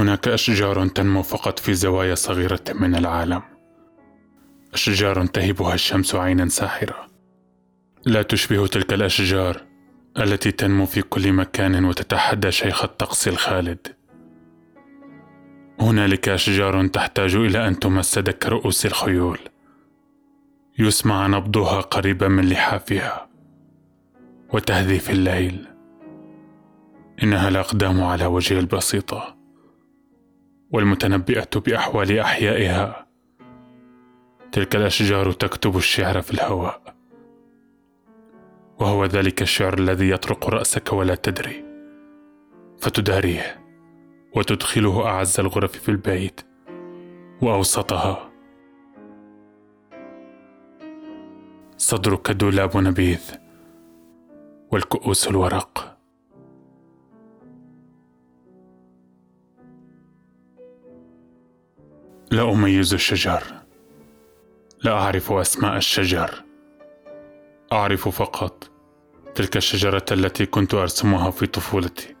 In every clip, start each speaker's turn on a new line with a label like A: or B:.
A: هناك أشجار تنمو فقط في زوايا صغيرة من العالم. أشجار تهبها الشمس عينا ساحرة. لا تشبه تلك الأشجار التي تنمو في كل مكان وتتحدى شيخ الطقس الخالد. هنالك أشجار تحتاج إلى أن تمس دك رؤوس الخيول. يسمع نبضها قريبا من لحافها وتهذي في الليل. إنها الأقدام على وجه البسيطة. والمتنبئة بأحوال أحيائها. تلك الأشجار تكتب الشعر في الهواء. وهو ذلك الشعر الذي يطرق رأسك ولا تدري. فتداريه وتدخله أعز الغرف في البيت وأوسطها. صدرك دولاب نبيذ والكؤوس الورق. لا أميز الشجر. لا أعرف أسماء الشجر. أعرف فقط تلك الشجرة التي كنت أرسمها في طفولتي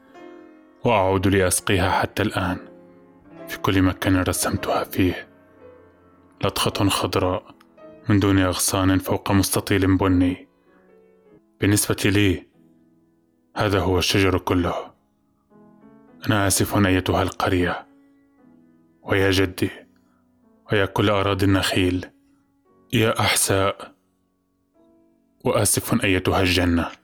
A: وأعود لأسقيها حتى الآن. في كل مكان رسمتها فيه. لطخة خضراء من دون أغصان فوق مستطيل بني. بالنسبة لي هذا هو الشجر كله. أنا آسف أيتها القرية. ويا جدي ويا كل أراضي النخيل. يا أحساء. وآسف أيتها الجنة.